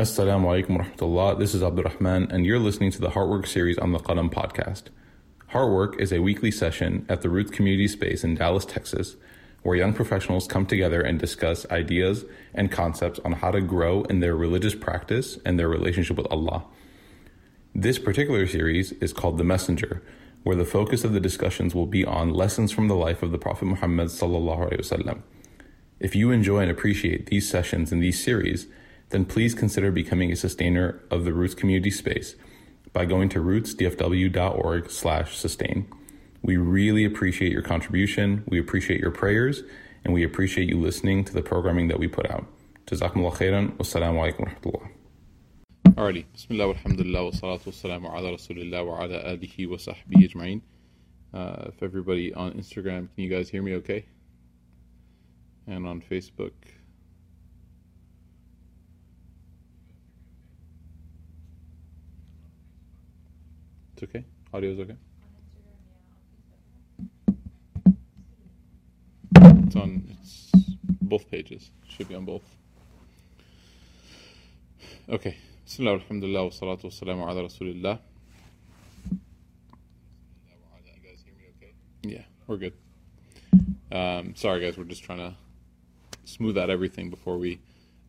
Assalamu alaikum wa rahmatullah. This is Abdul Rahman, and you're listening to the Heartwork series on the Qalam podcast. Heartwork is a weekly session at the Roots Community Space in Dallas, Texas, where young professionals come together and discuss ideas and concepts on how to grow in their religious practice and their relationship with Allah. This particular series is called The Messenger, where the focus of the discussions will be on lessons from the life of the Prophet Muhammad sallallahu alaihi wasallam. If you enjoy and appreciate these sessions and these series, then please consider becoming a sustainer of the Roots community space by going to rootsdfw.org slash sustain. We really appreciate your contribution, we appreciate your prayers, and we appreciate you listening to the programming that we put out. Jazakumullah khairan. Wassalamu alaikum wa rahmatullah. Alrighty. Bismillah walhamdulillah wa salatu wassalamu ala rasulillah wa ala alihi wa sahbihi ajma'in. Uh, if everybody on Instagram, can you guys hear me okay? And on Facebook. It's okay? Audio's okay? It's on it's both pages. Should be on both. Okay. Salatu wa salamu ala rasulillah. Yeah, we're good. Um, sorry, guys, we're just trying to smooth out everything before we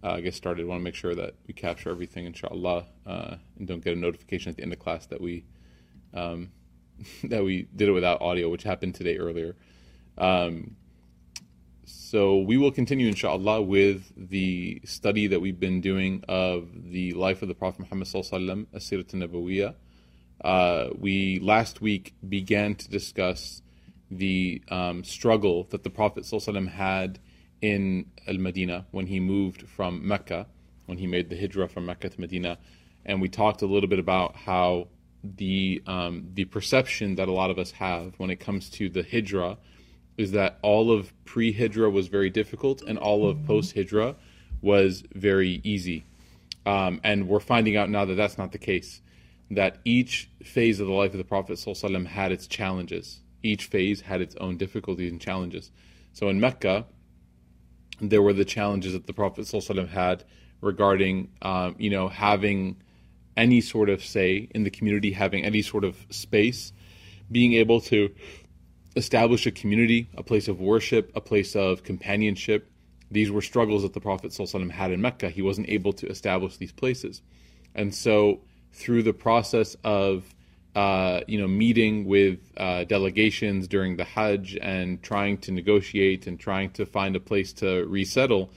uh, get started. want to make sure that we capture everything, inshallah, uh, and don't get a notification at the end of class that we um, that we did it without audio, which happened today earlier. Um, so we will continue, inshallah, with the study that we've been doing of the life of the Prophet Muhammad sallallahu Asirat Nabawiyah. Uh, we last week began to discuss the um, struggle that the Prophet sallallahu had in Al Medina when he moved from Mecca, when he made the hijrah from Mecca to Medina, and we talked a little bit about how the um, the perception that a lot of us have when it comes to the hijrah is that all of pre hijrah was very difficult and all of post hijrah was very easy. Um, and we're finding out now that that's not the case. That each phase of the life of the Prophet ﷺ had its challenges. Each phase had its own difficulties and challenges. So in Mecca, there were the challenges that the Prophet ﷺ had regarding, um, you know, having any sort of say in the community, having any sort of space, being able to establish a community, a place of worship, a place of companionship. These were struggles that the Prophet ﷺ had in Mecca. He wasn't able to establish these places. And so, through the process of uh, you know, meeting with uh, delegations during the Hajj and trying to negotiate and trying to find a place to resettle,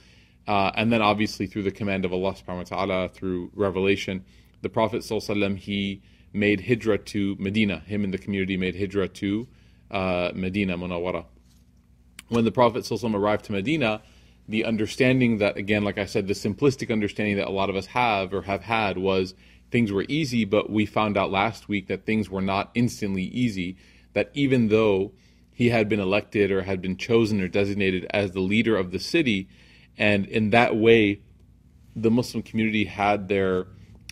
uh, and then obviously through the command of Allah subhanahu wa ta'ala, through revelation, the Prophet ﷺ, he made hijrah to Medina. Him and the community made hijrah to uh, Medina Munawwara. When the Prophet ﷺ arrived to Medina, the understanding that, again, like I said, the simplistic understanding that a lot of us have or have had was things were easy, but we found out last week that things were not instantly easy. That even though he had been elected or had been chosen or designated as the leader of the city, and in that way, the Muslim community had their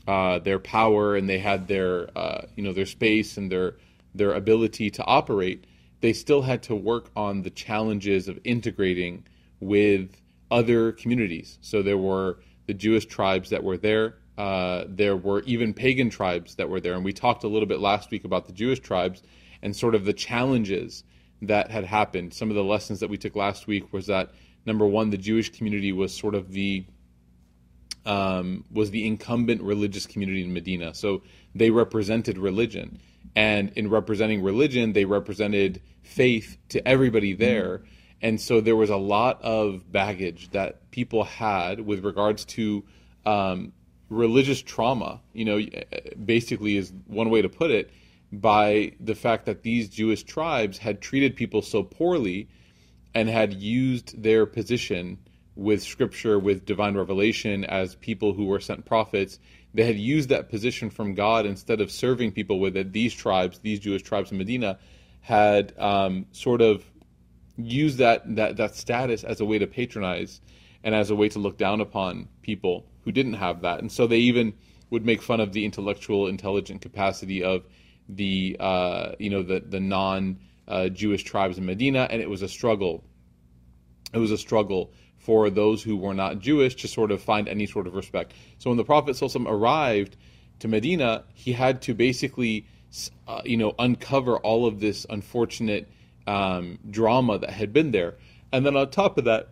uh, their power and they had their uh, you know their space and their their ability to operate, they still had to work on the challenges of integrating with other communities. So there were the Jewish tribes that were there. Uh, there were even pagan tribes that were there, and we talked a little bit last week about the Jewish tribes and sort of the challenges that had happened. Some of the lessons that we took last week was that number one, the Jewish community was sort of the um, was the incumbent religious community in Medina. So they represented religion. And in representing religion, they represented faith to everybody there. And so there was a lot of baggage that people had with regards to um, religious trauma, you know, basically, is one way to put it, by the fact that these Jewish tribes had treated people so poorly and had used their position with scripture, with divine revelation, as people who were sent prophets. They had used that position from God instead of serving people with it. These tribes, these Jewish tribes in Medina, had um, sort of used that, that, that status as a way to patronize and as a way to look down upon people who didn't have that. And so they even would make fun of the intellectual, intelligent capacity of the, uh, you know, the, the non uh, Jewish tribes in Medina. And it was a struggle. It was a struggle for those who were not Jewish to sort of find any sort of respect. So when the Prophet arrived to Medina, he had to basically, uh, you know, uncover all of this unfortunate um, drama that had been there, and then on top of that,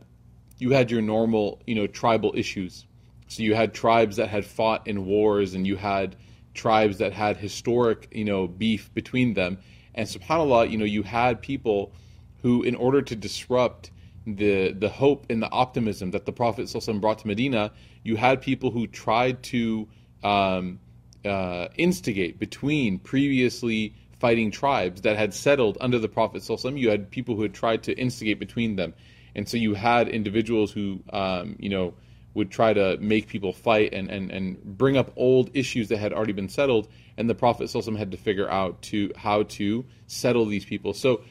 you had your normal, you know, tribal issues. So you had tribes that had fought in wars, and you had tribes that had historic, you know, beef between them. And subhanallah, you know, you had people who, in order to disrupt the the hope and the optimism that the Prophet brought to Medina, you had people who tried to um, uh, instigate between previously fighting tribes that had settled under the Prophet. You had people who had tried to instigate between them, and so you had individuals who, um, you know, would try to make people fight and, and, and bring up old issues that had already been settled, and the Prophet had to figure out to how to settle these people. So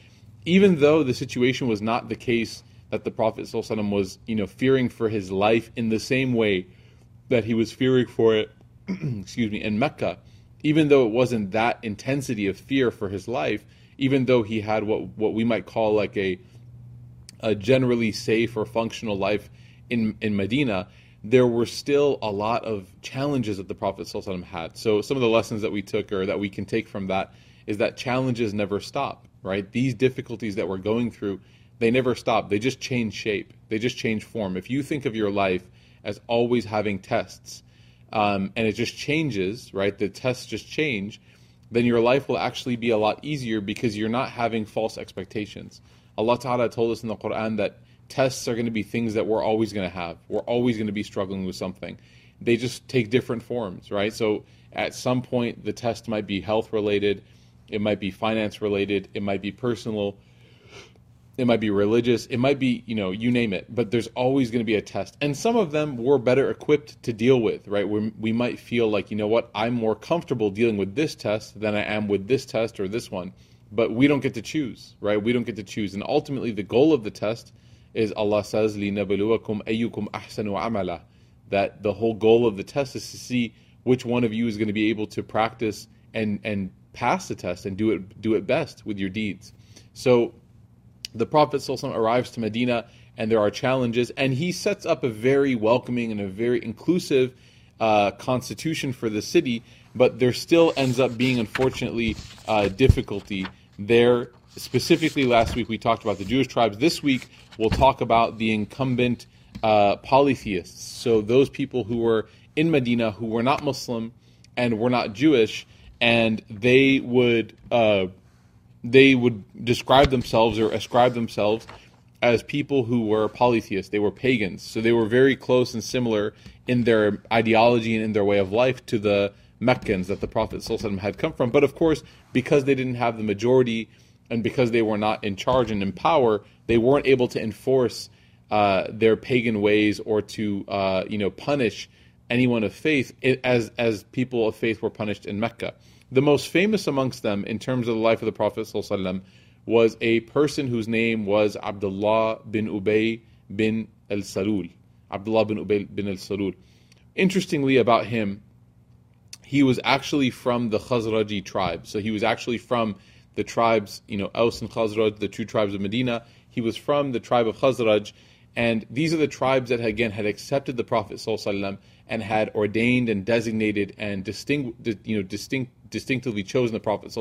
even though the situation was not the case that the Prophet was, you know, fearing for his life in the same way that he was fearing for it, excuse me, in Mecca, even though it wasn't that intensity of fear for his life, even though he had what what we might call like a a generally safe or functional life in in Medina, there were still a lot of challenges that the Prophet had. So some of the lessons that we took or that we can take from that is that challenges never stop, right? These difficulties that we're going through, they never stop. They just change shape. They just change form. If you think of your life as always having tests, um, and it just changes, right? The tests just change, then your life will actually be a lot easier because you're not having false expectations. Allah Ta'ala told us in the Quran that tests are going to be things that we're always going to have. We're always going to be struggling with something. They just take different forms, right? So at some point, the test might be health related, it might be finance related, it might be personal, it might be religious, it might be, you know, you name it, but there's always going to be a test. And some of them we're better equipped to deal with, right? we we might feel like, you know what, I'm more comfortable dealing with this test than I am with this test or this one. But we don't get to choose, right? We don't get to choose. And ultimately, the goal of the test is Allah says, لِنَبْلُوَكُمْ أَيُّكُمْ أَحْسَنُ عَمَلًا That the whole goal of the test is to see which one of you is going to be able to practice and, and pass the test and do it, do it best with your deeds. So the Prophet arrives to Medina and there are challenges, and he sets up a very welcoming and a very inclusive uh, constitution for the city, but there still ends up being, unfortunately, uh, difficulty there specifically last week we talked about the Jewish tribes. This week we'll talk about the incumbent uh, polytheists. So those people who were in Medina who were not Muslim and were not Jewish, and they would uh, they would describe themselves or ascribe themselves as people who were polytheists. They were pagans, so they were very close and similar in their ideology and in their way of life to the Meccans that the Prophet had come from. But of course, because they didn't have the majority and because they were not in charge and in power, they weren't able to enforce uh, their pagan ways or to uh, you know punish anyone of faith as as people of faith were punished in Mecca. The most famous amongst them in terms of the life of the Prophet ﷺ was a person whose name was Abdullah bin Ubay bin al Salul. Abdullah bin Ubay bin al Salul. Interestingly about him, he was actually from the Khazraji tribe. So he was actually from the tribes, you know, Aus and Khazraj, the two tribes of Medina. He was from the tribe of Khazraj, and these are the tribes that again had accepted the Prophet ﷺ and had ordained and designated and distinct, you know, distinct, distinctively chosen the Prophet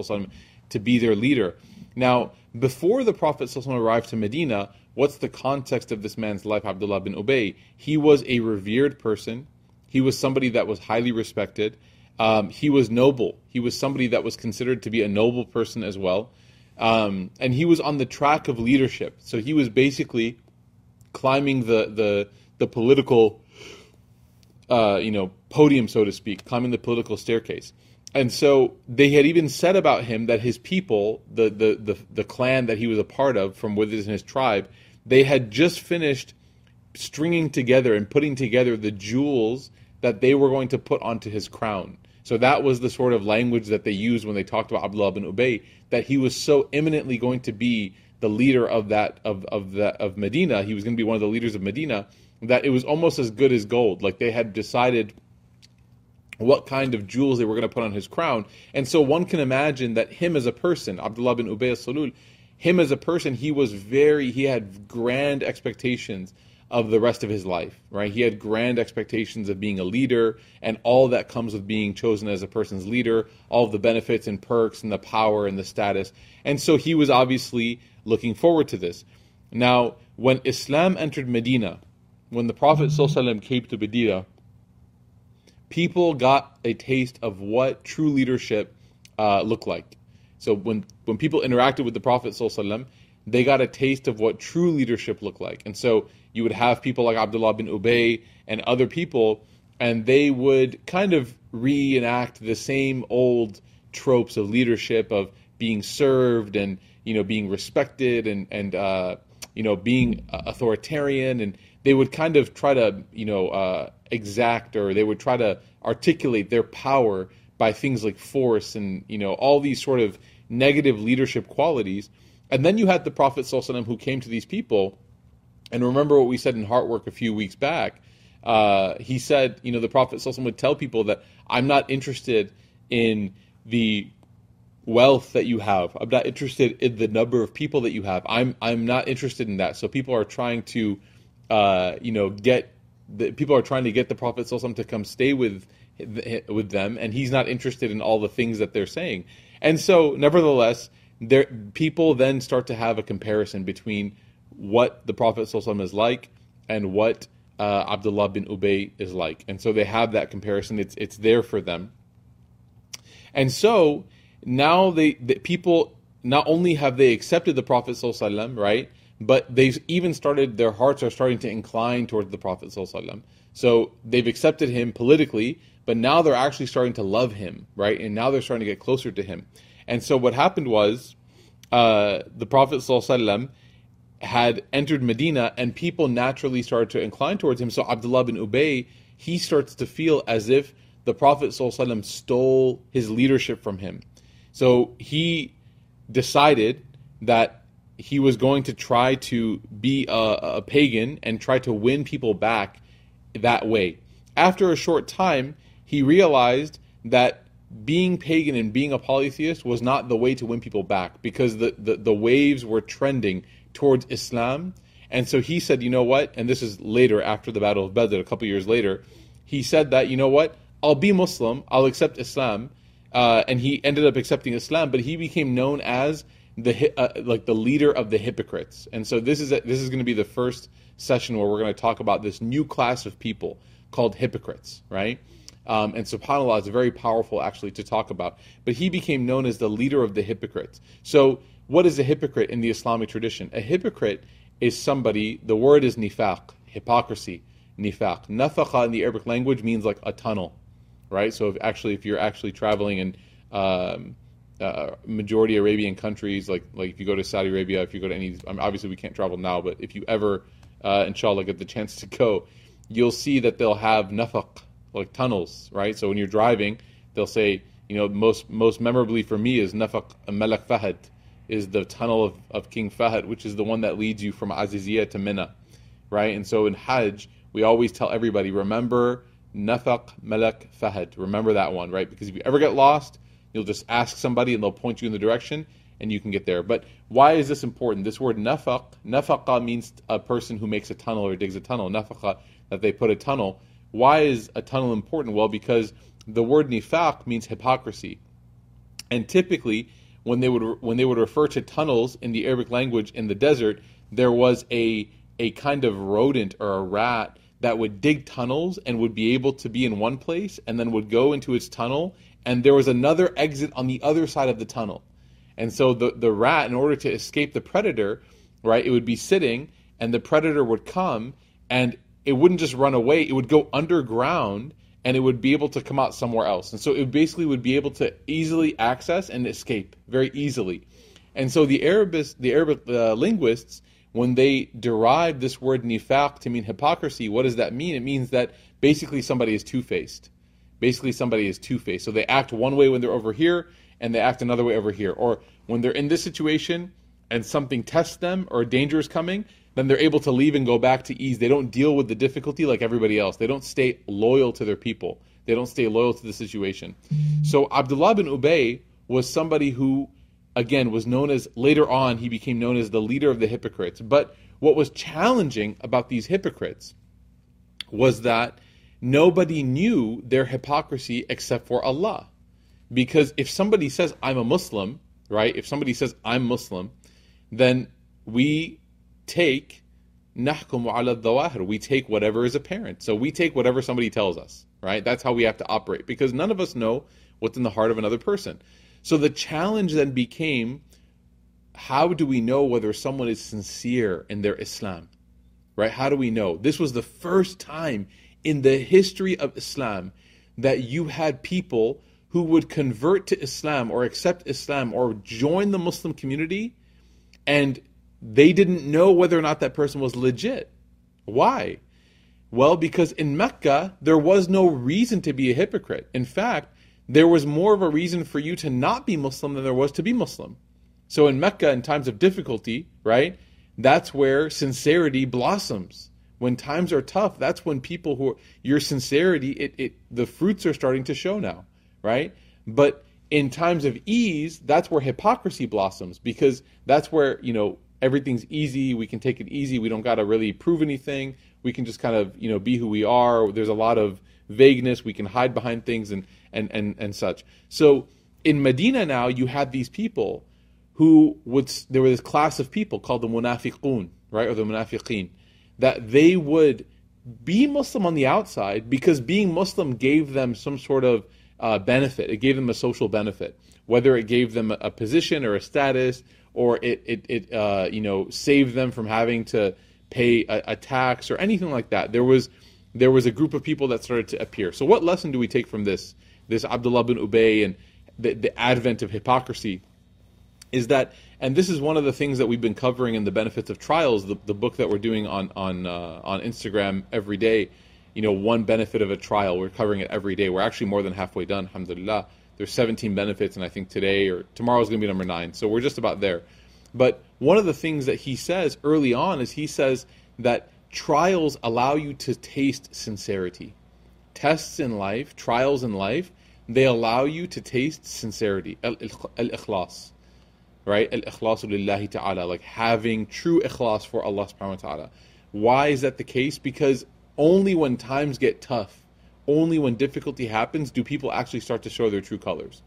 to be their leader. Now, before the Prophet arrived to Medina, what's the context of this man's life, Abdullah bin Ubay? He was a revered person. He was somebody that was highly respected. Um, he was noble. He was somebody that was considered to be a noble person as well. Um, and he was on the track of leadership. So he was basically climbing the, the, the political, uh, you know, podium, so to speak, climbing the political staircase. And so they had even said about him that his people, the, the, the, the clan that he was a part of from within his tribe, they had just finished stringing together and putting together the jewels that they were going to put onto his crown. So that was the sort of language that they used when they talked about Abdullah bin Ubay, that he was so imminently going to be the leader of that of of that of Medina. He was going to be one of the leaders of Medina. That it was almost as good as gold. Like they had decided what kind of jewels they were going to put on his crown. And so one can imagine that him as a person, Abdullah bin Ubay salul him as a person, he was very, he had grand expectations of the rest of his life, right? He had grand expectations of being a leader and all that comes with being chosen as a person's leader, all the benefits and perks and the power and the status. And so he was obviously looking forward to this. Now, when Islam entered Medina, when the Prophet came to Medina, people got a taste of what true leadership uh, looked like. So when, when people interacted with the Prophet they got a taste of what true leadership looked like. And so you would have people like Abdullah bin Ubay and other people, and they would kind of reenact the same old tropes of leadership of being served and you know being respected and and uh, you know being authoritarian and they would kind of try to you know uh, exact or they would try to articulate their power by things like force and you know all these sort of negative leadership qualities and then you had the prophet who came to these people and remember what we said in Heartwork a few weeks back. Uh, he said, you know, the Prophet would tell people that I'm not interested in the wealth that you have. I'm not interested in the number of people that you have. I'm I'm not interested in that. So people are trying to, uh, you know, get the, people are trying to get the Prophet to come stay with with them, and he's not interested in all the things that they're saying. And so, nevertheless, there people then start to have a comparison between what the Prophet ﷺ is like and what uh, Abdullah bin Ubay is like. And so they have that comparison. It's, it's there for them. And so now they, the people, not only have they accepted the Prophet ﷺ, right, but they've even started their hearts are starting to incline towards the prophet so they've accepted him politically but now they're actually starting to love him right? And now they're starting to get closer to him. And so what happened was uh, the prophet had entered medina and people naturally started to incline towards him. So abdullah bin ubay he starts to feel as if the prophet stole his leadership from him. So he decided that he was going to try to be a, a pagan and try to win people back that way. After a short time, he realized that being pagan and being a polytheist was not the way to win people back because the, the, the waves were trending towards Islam. And so he said, you know what? And this is later after the Battle of Badr, a couple years later. He said that, you know what? I'll be Muslim. I'll accept Islam. Uh, and he ended up accepting Islam, but he became known as the uh, like the leader of the hypocrites. And so this is a, this is going to be the first session where we're going to talk about this new class of people called hypocrites, right? Um, and subhanallah is very powerful actually to talk about. But he became known as the leader of the hypocrites. So what is a hypocrite in the Islamic tradition? A hypocrite is somebody, the word is nifaq, hypocrisy, nifaq. Nafaqa in the Arabic language means like a tunnel, right? So if actually, if you're actually traveling in um, uh, majority Arabian countries, like like if you go to Saudi Arabia, if you go to any, I mean, obviously we can't travel now, but if you ever, uh, inshallah, get the chance to go, you'll see that they'll have nafaq, like tunnels, right? So when you're driving, they'll say, you know, most most memorably for me is nafaq Malak Fahad is the tunnel of, of King Fahd, which is the one that leads you from Aziziyah to Mina, right? And so in Hajj, we always tell everybody, remember Nafaq Malak Fahd. Remember that one, right? Because if you ever get lost, you'll just ask somebody and they'll point you in the direction and you can get there. But why is this important? This word nafaq, nafaqa means a person who makes a tunnel or digs a tunnel. Nafaqa, that they put a tunnel. Why is a tunnel important? Well, because the word nifaq means hypocrisy. And typically, when they would when they would refer to tunnels in the Arabic language in the desert, there was a a kind of rodent or a rat that would dig tunnels and would be able to be in one place and then would go into its tunnel and there was another exit on the other side of the tunnel. And so the the rat in order to escape the predator, right, it would be sitting and the predator would come and it wouldn't just run away, it would go underground and it would be able to come out somewhere else. And so it basically would be able to easily access and escape very easily. And so the Arabic, the Arabic uh, linguists, when they derive this word nifaq to mean hypocrisy, what does that mean? It means that basically somebody is two faced. Basically, somebody is two faced. So they act one way when they're over here, and they act another way over here. Or when they're in this situation and something tests them or danger is coming, then they're able to leave and go back to ease. They don't deal with the difficulty like everybody else. They don't stay loyal to their people. They don't stay loyal to the situation. So Abdullah bin Ubay was somebody who, again, was known as, later on, he became known as the leader of the hypocrites. But What was challenging about these hypocrites was that nobody knew their hypocrisy except for Allah. Because if somebody says, I'm a Muslim, right? If somebody says, I'm Muslim, then we take nahkumu ala dhawahir. We take whatever is apparent. So we take whatever somebody tells us, right? That's how we have to operate because none of us know what's in the heart of another person. So the challenge then became how do we know whether someone is sincere in their Islam? Right? How do we know? This was the first time in the history of Islam that you had people who would convert to Islam or accept Islam or join the Muslim community and they didn't know whether or not that person was legit. Why? Well, because in Mecca, there was no reason to be a hypocrite. In fact, there was more of a reason for you to not be Muslim than there was to be Muslim. So in Mecca, in times of difficulty, right, that's where sincerity blossoms. When times are tough, that's when people who are, your sincerity, it, it the fruits are starting to show now, right? But in times of ease, that's where hypocrisy blossoms because that's where you know everything's easy. We can take it easy. We don't got to really prove anything. We can just kind of you know be who we are. There's a lot of vagueness. We can hide behind things and and and and such. So in Medina now, you had these people who would there was this class of people called the munafiqun, right, or the munafiqin, that they would be Muslim on the outside because being Muslim gave them some sort of uh, benefit. It gave them a social benefit, whether it gave them a, position or a status or it it, it uh, you know saved them from having to pay a, a, tax or anything like that. There was there was a group of people that started to appear. So what lesson do we take from this this Abdullah bin Ubay and the, the advent of hypocrisy? Is that and this is one of the things that we've been covering in the benefits of trials, the, the book that we're doing on on uh, on Instagram every day. You know, one benefit of a trial. We're covering it every day. We're actually more than halfway done. Alhamdulillah there's 17 benefits, and I think today or tomorrow is going to be number nine. So we're just about there. But one of the things that he says early on is he says that trials allow you to taste sincerity. Tests in life, trials in life, they allow you to taste sincerity. Al-ikhlas. Right? Al-ikhlasu lillahi ta'ala. Like having true ikhlas for Allah subhanahu wa ta'ala. Why is that the case? Because only when times get tough only when difficulty happens do people actually start to show their true colors.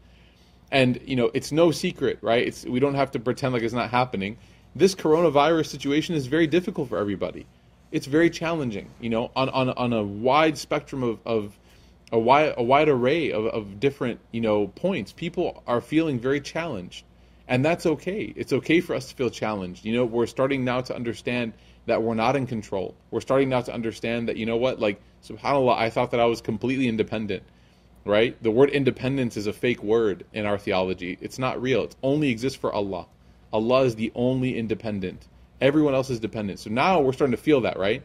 And you know, it's no secret, right? It's we don't have to pretend like it's not happening. This coronavirus situation is very difficult for everybody. It's very challenging, you know, on on, on a wide spectrum of, of a wide a wide array of, of different, you know, points. People are feeling very challenged. And that's okay. It's okay for us to feel challenged. You know, we're starting now to understand that we're not in control. We're starting now to understand that, you know what, like, subhanAllah, I thought that I was completely independent, right? The word independence is a fake word in our theology. It's not real. It only exists for Allah. Allah is the only independent. Everyone else is dependent. So now we're starting to feel that, right?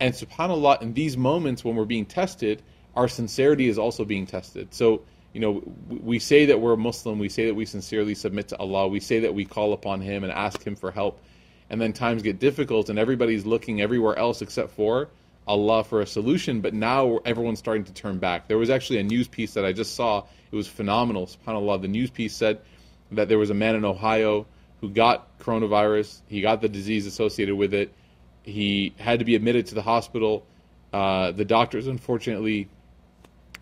And subhanAllah, in these moments when we're being tested, our sincerity is also being tested. So, you know, we say that we're Muslim, we say that we sincerely submit to Allah, we say that we call upon Him and ask Him for help and then times get difficult and everybody's looking everywhere else except for Allah for a solution, but now everyone's starting to turn back. There was actually a news piece that I just saw. It was phenomenal. SubhanAllah. The news piece said that there was a man in Ohio who got coronavirus. He got the disease associated with it. He had to be admitted to the hospital. Uh, the doctors, unfortunately,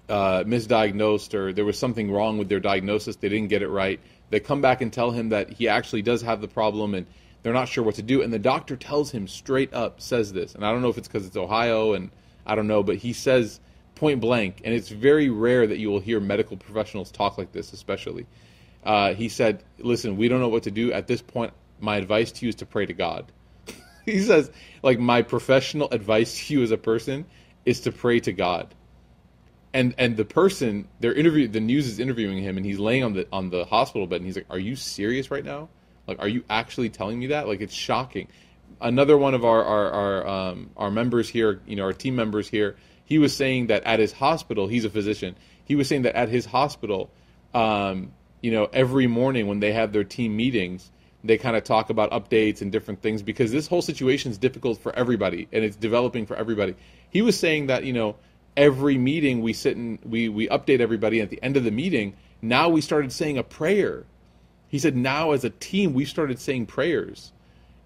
uh, misdiagnosed or there was something wrong with their diagnosis. They didn't get it right. They come back and tell him that he actually does have the problem and they're not sure what to do. And the doctor tells him straight up, says this. And I don't know if it's because it's Ohio and I don't know, but he says point blank, and it's very rare that you will hear medical professionals talk like this, especially. Uh, he said, Listen, we don't know what to do. At this point, my advice to you is to pray to God. he says, like, my professional advice to you as a person is to pray to God. And and the person they're interview the news is interviewing him and he's laying on the on the hospital bed and he's like, Are you serious right now? Like, are you actually telling me that? Like, it's shocking. Another one of our our our, um, our members here, you know, our team members here, he was saying that at his hospital, he's a physician. He was saying that at his hospital, um, you know, every morning when they have their team meetings, they kind of talk about updates and different things because this whole situation is difficult for everybody and it's developing for everybody. He was saying that you know every meeting we sit and we we update everybody at the end of the meeting. Now we started saying a prayer he said, now as a team, we started saying prayers.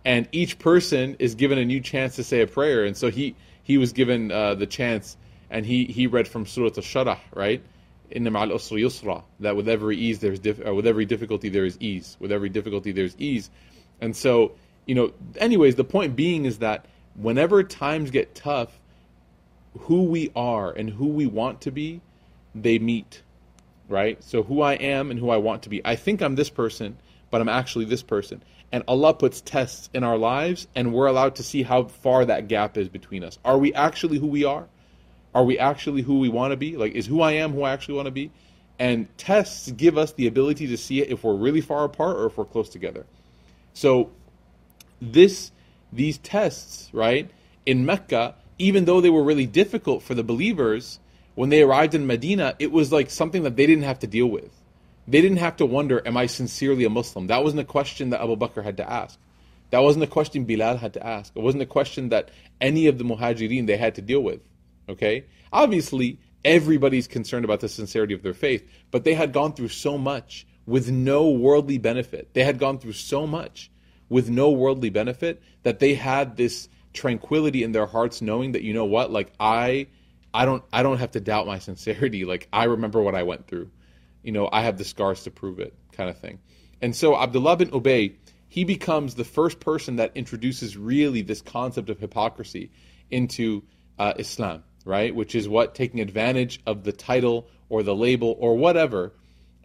and each person is given a new chance to say a prayer. And so he he was given uh, the chance, and he he read from Surah Al-Sharah, right? In the usri yusra, that with every ease there's dif- uh, with every difficulty there is ease. With every difficulty there's ease, and so you know. Anyways, the point being is that whenever times get tough, who we are and who we want to be, they meet, right? So who I am and who I want to be. I think I'm this person, but I'm actually this person. And Allah puts tests in our lives, and we're allowed to see how far that gap is between us. Are we actually who we are? Are we actually who we want to be? Like, is who I am who I actually want to be? And tests give us the ability to see it if we're really far apart or if we're close together. So, this, these tests, right, in Mecca, even though they were really difficult for the believers, when they arrived in Medina, it was like something that they didn't have to deal with. They didn't have to wonder, am I sincerely a Muslim? That wasn't a question that Abu Bakr had to ask. That wasn't a question Bilal had to ask. It wasn't a question that any of the muhajirin they had to deal with. Okay? Obviously, everybody's concerned about the sincerity of their faith, but they had gone through so much with no worldly benefit. They had gone through so much with no worldly benefit that they had this tranquility in their hearts knowing that you know what like I I don't I don't have to doubt my sincerity like I remember what I went through you know, I have the scars to prove it, kind of thing. And so Abdullah bin Ubay, he becomes the first person that introduces really this concept of hypocrisy into uh, Islam, right? Which is what taking advantage of the title or the label or whatever,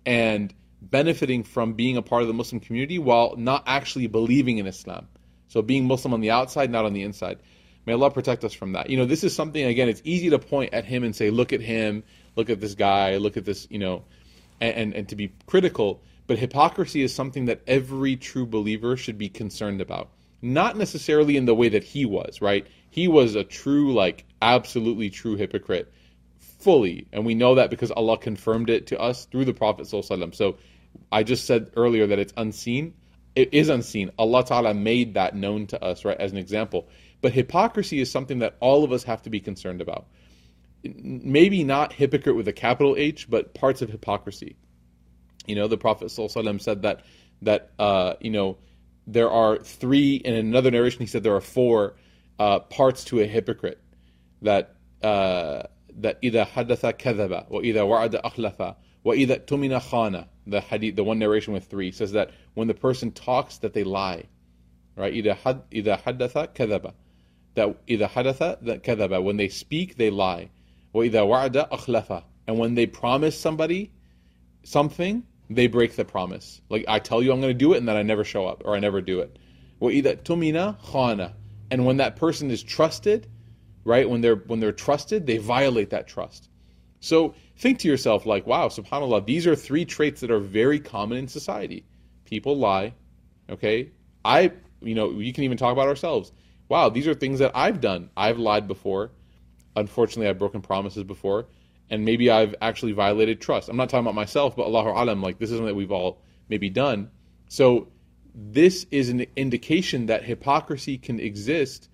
and benefiting from being a part of the Muslim community while not actually believing in Islam. So being Muslim on the outside, not on the inside. May Allah protect us from that. You know, this is something again. It's easy to point at him and say, "Look at him. Look at this guy. Look at this." You know, and, and, and to be critical, but hypocrisy is something that every true believer should be concerned about. Not necessarily in the way that he was, right? He was a true, like, absolutely true hypocrite, fully. And we know that because Allah confirmed it to us through the Prophet. So I just said earlier that it's unseen. It is unseen. Allah Ta'ala made that known to us, right, as an example. But hypocrisy is something that all of us have to be concerned about maybe not hypocrite with a capital H, but parts of hypocrisy. You know, the Prophet ﷺ said that that uh, you know there are three. In another narration, he said there are four uh, parts to a hypocrite. That uh, that either hadatha kadhaba, or either wa'ada akhlafa, or either tumina khana. The hadith, the one narration with three, says that when the person talks, that they lie. Right? Either had either hadatha kadhaba. That either hadatha that kadhaba. When they speak, they lie. وَإِذَا وَعَدَ أَخْلَفَ And when they promise somebody something, they break the promise. Like, I tell you I'm going to do it, and then I never show up, or I never do it. وَإِذَا تُمِنَ خَانَ And when that person is trusted, right, when they're, when they're trusted, they violate that trust. So think to yourself, like, wow, subhanAllah, these are three traits that are very common in society. People lie, okay? I, you know, you can even talk about ourselves. Wow, these are things that I've done. I've lied before unfortunately I've broken promises before, and maybe I've actually violated trust. I'm not talking about myself, but Allahu alam, like this is something that we've all maybe done. So this is an indication that hypocrisy can exist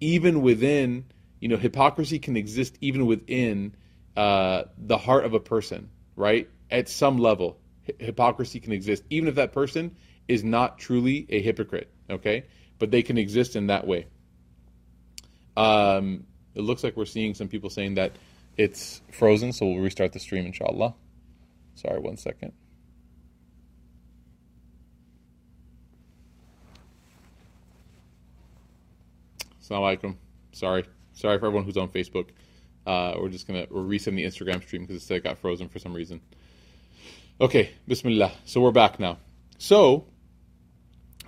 even within, you know, hypocrisy can exist even within uh, the heart of a person, right? At some level, hypocrisy can exist, even if that person is not truly a hypocrite, okay? But they can exist in that way. Um, it looks like we're seeing some people saying that it's frozen, so we'll restart the stream, inshallah. Sorry, one second. Assalamu alaikum. Sorry. Sorry for everyone who's on Facebook. Uh, we're just gonna we're resetting the Instagram stream because it got frozen for some reason. Okay, Bismillah. So we're back now. So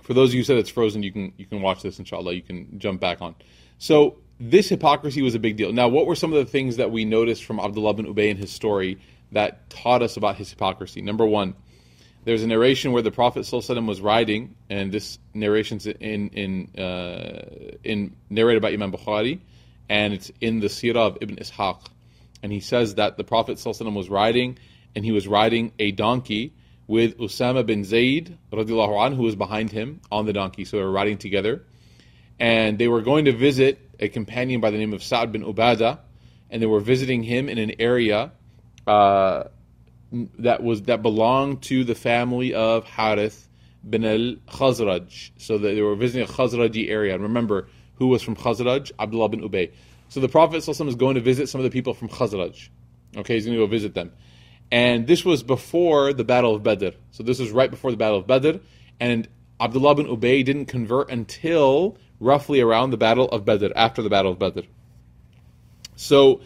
for those of you who said it's frozen, you can you can watch this inshallah. You can jump back on. So this hypocrisy was a big deal. Now, what were some of the things that we noticed from Abdullah bin Ubay and his story that taught us about his hypocrisy? Number one, there's a narration where the Prophet ﷺ was riding, and this narration's in in uh, in narrated by Imam Bukhari, and it's in the Sirah of Ibn Ishaq, and he says that the Prophet ﷺ was riding, and he was riding a donkey with Usama bin Zayd radiallahu anhu, who was behind him on the donkey. So they were riding together, and they were going to visit a companion by the name of Sa'd bin Ubada, and they were visiting him in an area uh, that was that belonged to the family of Harith bin al Khazraj. So they were visiting a Khazraji area. And remember, who was from Khazraj? Abdullah bin Ubay. So the Prophet ﷺ is going to visit some of the people from Khazraj. Okay, he's going to go visit them. And this was before the Battle of Badr. So this was right before the Battle of Badr. And Abdullah bin Ubay didn't convert until roughly around the Battle of Badr, after the Battle of Badr. So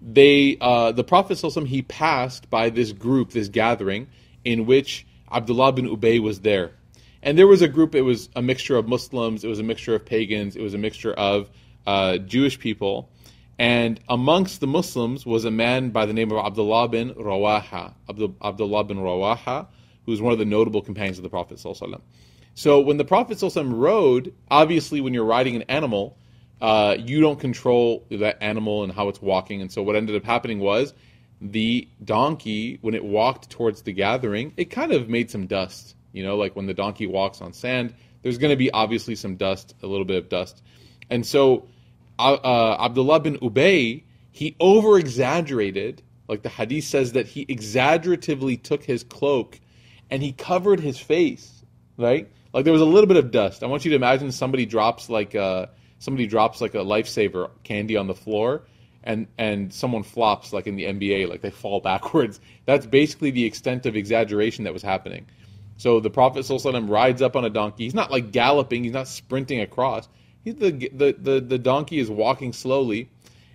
they, uh, the Prophet ﷺ, he passed by this group, this gathering, in which Abdullah bin Ubay was there. And there was a group, it was a mixture of Muslims, it was a mixture of pagans, it was a mixture of uh, Jewish people. And amongst the Muslims was a man by the name of Abdullah bin Rawaha. Abdullah bin Rawaha, who was one of the notable companions of the Prophet. So when the Prophet rode, obviously when you're riding an animal, uh, you don't control that animal and how it's walking. And so what ended up happening was the donkey, when it walked towards the gathering, it kind of made some dust. You know, like when the donkey walks on sand, there's going to be obviously some dust, a little bit of dust. And so uh, Abdullah bin Ubay, he over exaggerated. Like the hadith says that he exaggeratively took his cloak and he covered his face, right? Like there was a little bit of dust. I want you to imagine somebody drops like a, uh, somebody drops like a lifesaver candy on the floor and and someone flops like in the NBA, like they fall backwards. That's basically the extent of exaggeration that was happening. So the Prophet ﷺ rides up on a donkey. He's not like galloping, he's not sprinting across the, the, the, the donkey is walking slowly,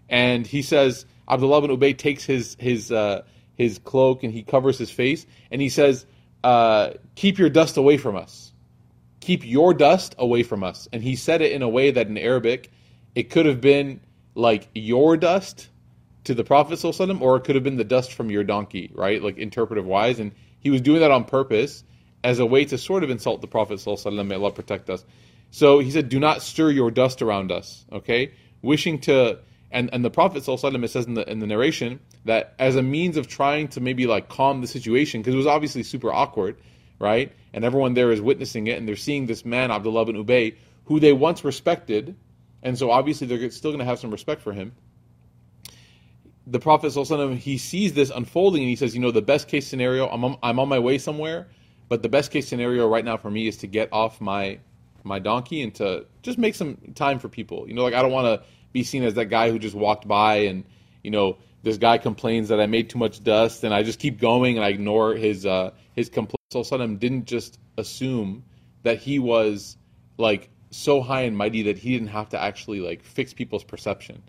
and he says, Abdullah bin Ubay takes his, his, uh, his cloak and he covers his face, and he says, uh, Keep your dust away from us. Keep your dust away from us. And he said it in a way that in Arabic, it could have been like your dust to the Prophet, or it could have been the dust from your donkey, right? Like interpretive wise. And he was doing that on purpose as a way to sort of insult the Prophet. May Allah protect us. So he said, "Do not stir your dust around us." Okay, wishing to, and and the Prophet ﷺ, says in the in the narration that as a means of trying to maybe like calm the situation because it was obviously super awkward, right? And everyone there is witnessing it, and they're seeing this man Abdullah bin Ubay, who they once respected, and so obviously they're still going to have some respect for him. The Prophet ﷺ, he sees this unfolding, and he says, "You know, the best case scenario, I'm on, I'm on my way somewhere." But the best case scenario right now for me is to get off my my donkey and to just make some time for people. You know, like I don't want to be seen as that guy who just walked by and you know this guy complains that I made too much dust and I just keep going and I ignore his uh, his complaints. So Saddam didn't just assume that he was like so high and mighty that he didn't have to actually like fix people's perception.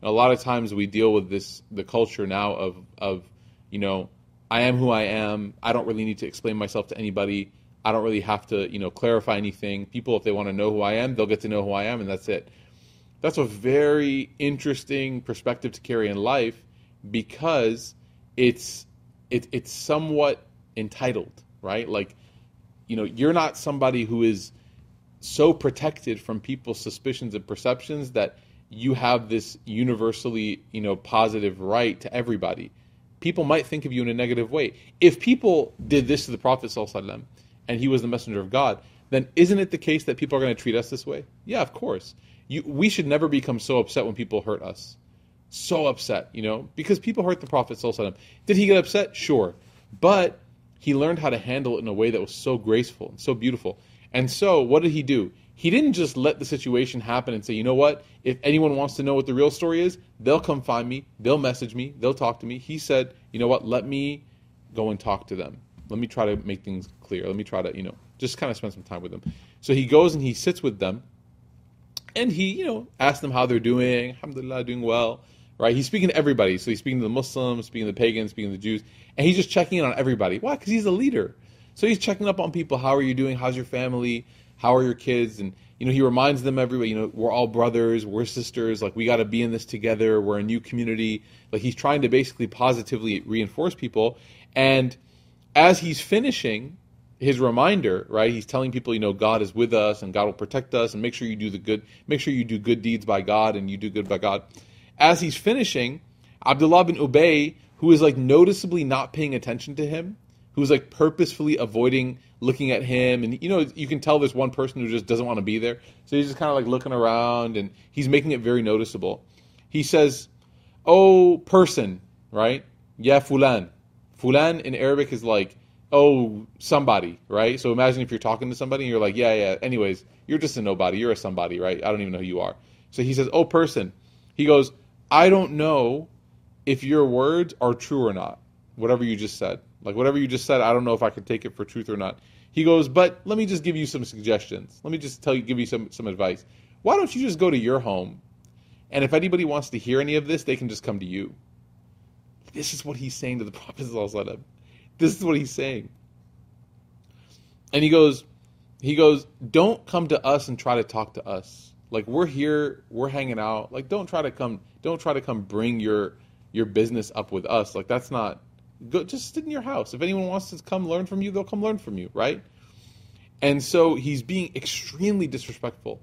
And a lot of times we deal with this the culture now of of you know I am who I am. I don't really need to explain myself to anybody. I don't really have to, you know, clarify anything. People, if they want to know who I am, they'll get to know who I am, and that's it. That's a very interesting perspective to carry in life because it's it, it's somewhat entitled, right? Like, you know, you're not somebody who is so protected from people's suspicions and perceptions that you have this universally, you know, positive right to everybody. People might think of you in a negative way. If people did this to the Prophet sallallahu and he was the messenger of God, then isn't it the case that people are going to treat us this way? Yeah, of course. You, we should never become so upset when people hurt us. So upset, you know, because people hurt the Prophet. Did he get upset? Sure. But he learned how to handle it in a way that was so graceful and so beautiful. And so, what did he do? He didn't just let the situation happen and say, you know what? If anyone wants to know what the real story is, they'll come find me, they'll message me, they'll talk to me. He said, you know what? Let me go and talk to them. Let me try to make things clear. Let me try to, you know, just kind of spend some time with them. So he goes and he sits with them and he, you know, asks them how they're doing. Alhamdulillah, doing well. Right? He's speaking to everybody. So he's speaking to the Muslims, speaking to the pagans, speaking to the Jews. And he's just checking in on everybody. Why? Because he's a leader. So he's checking up on people. How are you doing? How's your family? How are your kids? And, you know, he reminds them everybody, you know, we're all brothers, we're sisters. Like, we got to be in this together. We're a new community. Like, he's trying to basically positively reinforce people. And, as he's finishing his reminder, right? He's telling people, you know, God is with us and God will protect us and make sure you do the good, make sure you do good deeds by God and you do good by God. As he's finishing, Abdullah bin Ubay, who is like noticeably not paying attention to him, who's like purposefully avoiding looking at him, and you know, you can tell there's one person who just doesn't want to be there. So he's just kind of like looking around and he's making it very noticeable. He says, Oh, person, right? Yeah, fulan. Fulan in Arabic is like oh, somebody, right? So imagine if you're talking to somebody and you're like, yeah, yeah, anyways, you're just a nobody. You're a somebody, right? I don't even know who you are. So he says, oh, person. He goes, I don't know if your words are true or not. Whatever you just said. Like whatever you just said, I don't know if I could take it for truth or not. He goes, but let me just give you some suggestions. Let me just tell you, give you some, some advice. Why don't you just go to your home? And if anybody wants to hear any of this, they can just come to you. This is what he's saying to the Prophet. This is what he's saying. And he goes, he goes, don't come to us and try to talk to us. Like we're here, we're hanging out. Like don't try to come, don't try to come bring your your business up with us. Like that's not Go, just sit in your house. If anyone wants to come learn from you, they'll come learn from you, right? And so he's being extremely disrespectful,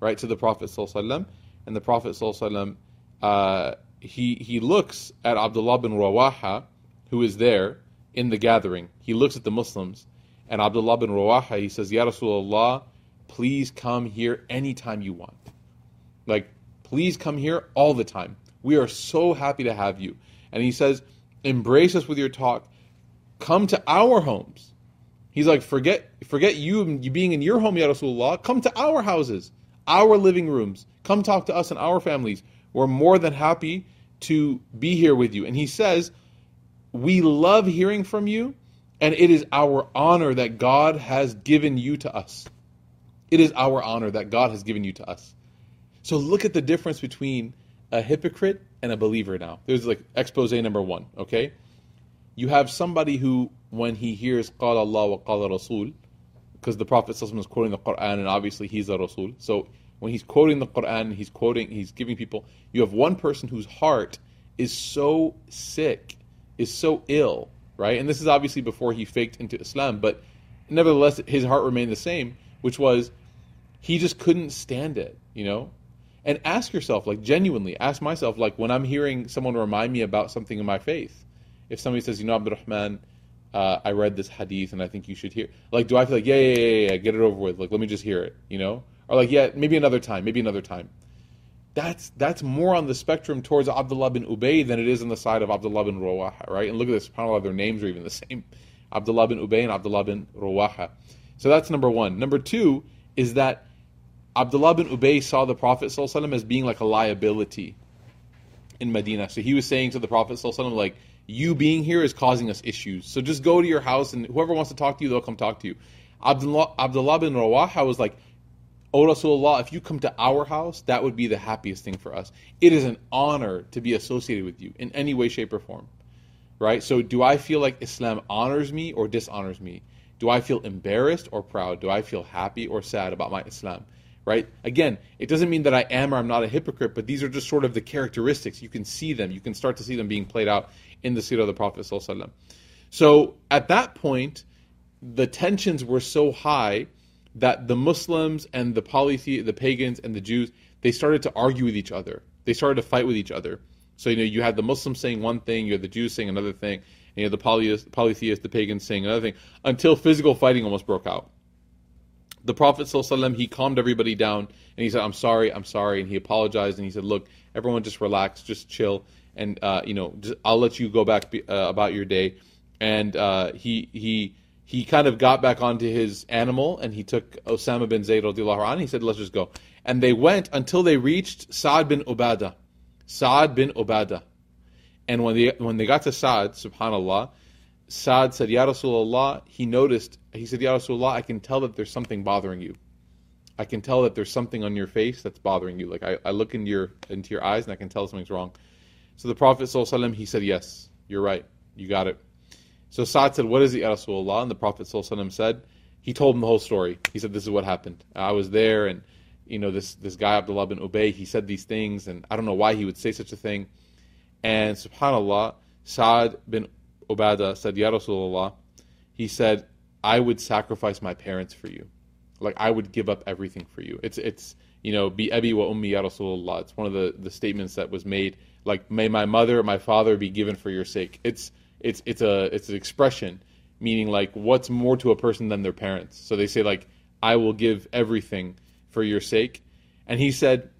right, to the Prophet. And the Prophet uh, he he looks at Abdullah bin Rawaha, who is there in the gathering. He looks at the Muslims, and Abdullah bin Rawaha, he says, Ya Rasulullah, please come here anytime you want. Like, please come here all the time. We are so happy to have you. And he says, Embrace us with your talk. Come to our homes. He's like, forget forget you, you being in your home, Ya Rasulullah. Come to our houses, our living rooms. Come talk to us and our families. We're more than happy to be here with you. And he says, We love hearing from you, and it is our honor that God has given you to us. It is our honor that God has given you to us. So look at the difference between a hypocrite and a believer now. There's like expose number one, okay? You have somebody who, when he hears Qala Allah wa Qala Rasul, because the Prophet is quoting the Quran and obviously he's a Rasul. So when he's quoting the Quran, he's quoting, he's giving people, you have one person whose heart is so sick, is so ill, right? And this is obviously before he faked into Islam, but nevertheless, his heart remained the same, which was he just couldn't stand it, you know? And ask yourself like genuinely ask myself like when i'm hearing someone remind me about something in my faith. If somebody says you know abdurrahman uh, i read this hadith and i think you should hear like do i feel like yeah, yeah yeah yeah get it over with. Like let me just hear it you know? Or like yeah maybe another time maybe another time. That's that's more on the spectrum towards abdullah bin ubay than it is on the side of abdullah bin rawaha right? And look at this subhanallah their names are even the same. Abdullah bin ubay and abdullah bin rawaha so that's number one. Number two is that Abdullah bin Ubay saw the Prophet ﷺ as being like a liability in Medina. So he was saying to the Prophet ﷺ, like, you being here is causing us issues. So just go to your house and whoever wants to talk to you, they'll come talk to you. Abdullah, Abdullah bin Rawaha was like, Oh Rasulullah, if you come to our house, that would be the happiest thing for us. It is an honor to be associated with you in any way, shape, or form. Right? So do I feel like Islam honors me or dishonors me? Do I feel embarrassed or proud? Do I feel happy or sad about my Islam? Right? Again, it doesn't mean that I am or I'm not a hypocrite, but these are just sort of the characteristics. You can see them. You can start to see them being played out in the seerah of the Prophet So at that point, the tensions were so high that the Muslims and the polythe- the pagans and the Jews, they started to argue with each other. They started to fight with each other. So you know, you had the Muslims saying one thing, you had the Jews saying another thing, and you had the polytheists the pagans saying another thing, until physical fighting almost broke out the Prophet ﷺ, he calmed everybody down and he said, I'm sorry, I'm sorry. And he apologized and he said, look, everyone just relax, just chill. And, uh, you know, just, I'll let you go back be, uh, about your day. And uh, he, he, he kind of got back onto his animal and he took Osama bin Zayd and he said, let's just go. And they went until they reached Sa'ad bin Ubadah. Sa'ad bin Ubadah. And when they, when they got to Sa'ad, subhanAllah, Saad said, Ya Rasulullah, he noticed, he said, Ya Rasulullah, I can tell that there's something bothering you. I can tell that there's something on your face that's bothering you. Like I, I look into your into your eyes and I can tell something's wrong. So the Prophet ﷺ, he said, Yes, you're right. You got it. So Saad said, What is it, Ya Rasulullah? And the Prophet ﷺ said, he told him the whole story. He said, This is what happened. I was there and you know, this this guy Abdullah bin Ubay, he said these things, and I don't know why he would say such a thing. And subhanAllah, Saad bin Ubadah said, Ya Rasulullah, he said, I would sacrifice my parents for you. Like I would give up everything for you. It's it's you know, be abi wa ummi ya Rasulullah. It's one of the, the statements that was made. Like, may my mother my father be given for your sake. It's it's it's a it's an expression meaning like what's more to a person than their parents. So they say like, I will give everything for your sake. And he said,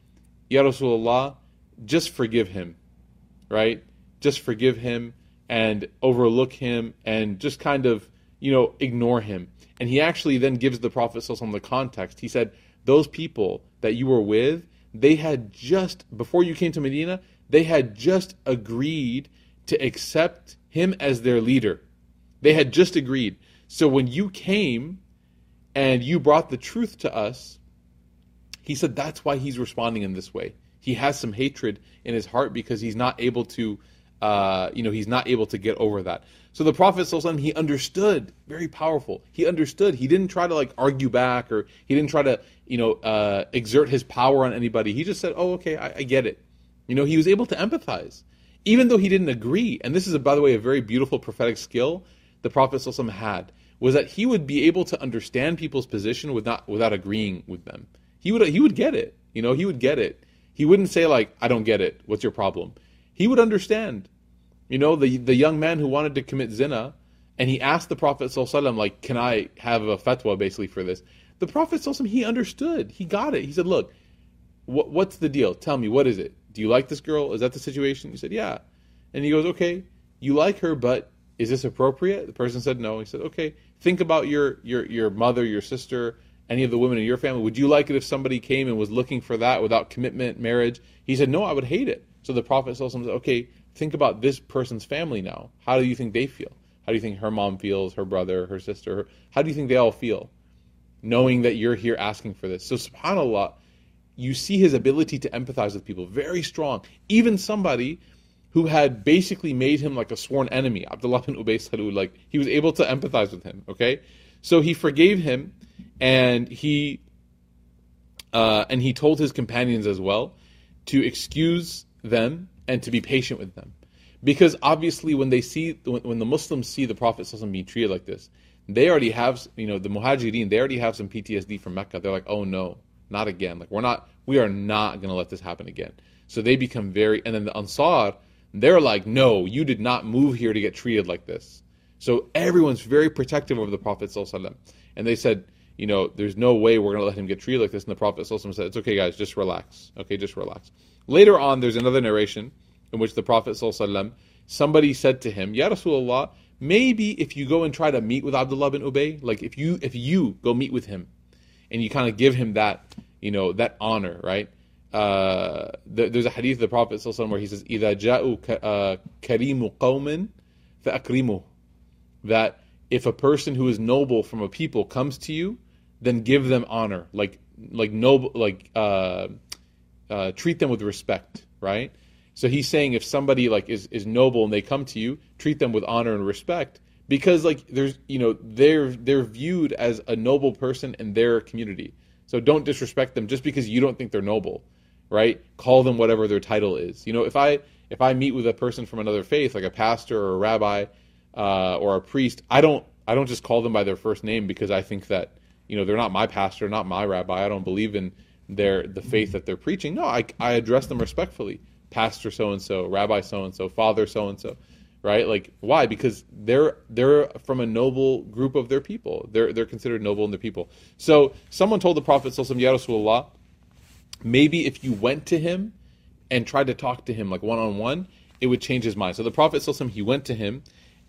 Ya Rasulullah, just forgive him. Right? Just forgive him and overlook him and just kind of you know, ignore him. And he actually then gives the Prophet some the context. He said, Those people that you were with, they had just, before you came to Medina, they had just agreed to accept him as their leader. They had just agreed. So when you came and you brought the truth to us, he said that's why he's responding in this way. He has some hatred in his heart because he's not able to, uh, you know, he's not able to get over that. So the Prophet he understood, very powerful. He understood. He didn't try to like argue back or he didn't try to, you know, uh, exert his power on anybody. He just said, "Oh, okay, I, I get it." You know, he was able to empathize, even though he didn't agree. And this is, by the way, a very beautiful prophetic skill the Prophet had was that he would be able to understand people's position without without agreeing with them. He would he would get it. You know, he would get it. He wouldn't say like, "I don't get it. What's your problem?" He would understand. You know, the the young man who wanted to commit zina, and he asked the Prophet ﷺ, like, "Can I have a fatwa basically for this?" The Prophet ﷺ, he understood. He got it. He said, "Look, what, what's the deal? Tell me, what is it? Do you like this girl? Is that the situation?" He said, "Yeah." And he goes, "Okay, you like her, but is this appropriate?" The person said, "No." He said, "Okay, think about your your your mother, your sister, any of the women in your family. Would you like it if somebody came and was looking for that without commitment, marriage? He said, No, I would hate it. So the Prophet said, Okay, think about this person's family now. How do you think they feel? How do you think her mom feels, her brother, her sister? How do you think they all feel? Knowing that you're here asking for this. So, subhanAllah, you see his ability to empathize with people very strong. Even somebody who had basically made him like a sworn enemy, Abdullah bin Ubay Salul, like he was able to empathize with him, okay? So he forgave him and he uh, and he told his companions as well to excuse them and to be patient with them, because obviously when they see when, when the Muslims see the Prophet being treated like this, they already have you know the Muhajirin they already have some PTSD from Mecca. They're like, oh no, not again. Like we're not we are not going to let this happen again. So they become very and then the Ansar they're like, no, you did not move here to get treated like this. So everyone's very protective of the Prophet Wasallam. and they said you know, there's no way we're going to let him get treated like this. And the Prophet said, it's okay, guys, just relax. Okay, just relax. Later on, there's another narration in which the Prophet somebody said to him, Ya Rasulullah, maybe if you go and try to meet with Abdullah bin Ubay, like if you if you go meet with him and you kind of give him that, you know, that honor, right? Uh, there's a hadith of the Prophet where he says, إِذَا جَاءُ كَرِيمُ قَوْمٍ فَأَكْرِمُهُ That if a person who is noble from a people comes to you, then give them honor, like like noble, like uh, uh, treat them with respect, right? So he's saying if somebody like is is noble and they come to you, treat them with honor and respect because like there's you know they're they're viewed as a noble person in their community. So don't disrespect them just because you don't think they're noble, right? Call them whatever their title is. You know, if I if I meet with a person from another faith, like a pastor or a rabbi, uh, or a priest, I don't I don't just call them by their first name because I think that you know they're not my pastor, not my rabbi. I don't believe in their the faith that they're preaching. No, I I address them respectfully, pastor so and so, rabbi so and so, father so and so, right? Like why? Because they're they're from a noble group of their people. They're they're considered noble in their people. So someone told the Prophet Sallallahu maybe if you went to him and tried to talk to him like one on one, it would change his mind. So the Prophet Sallallahu he went to him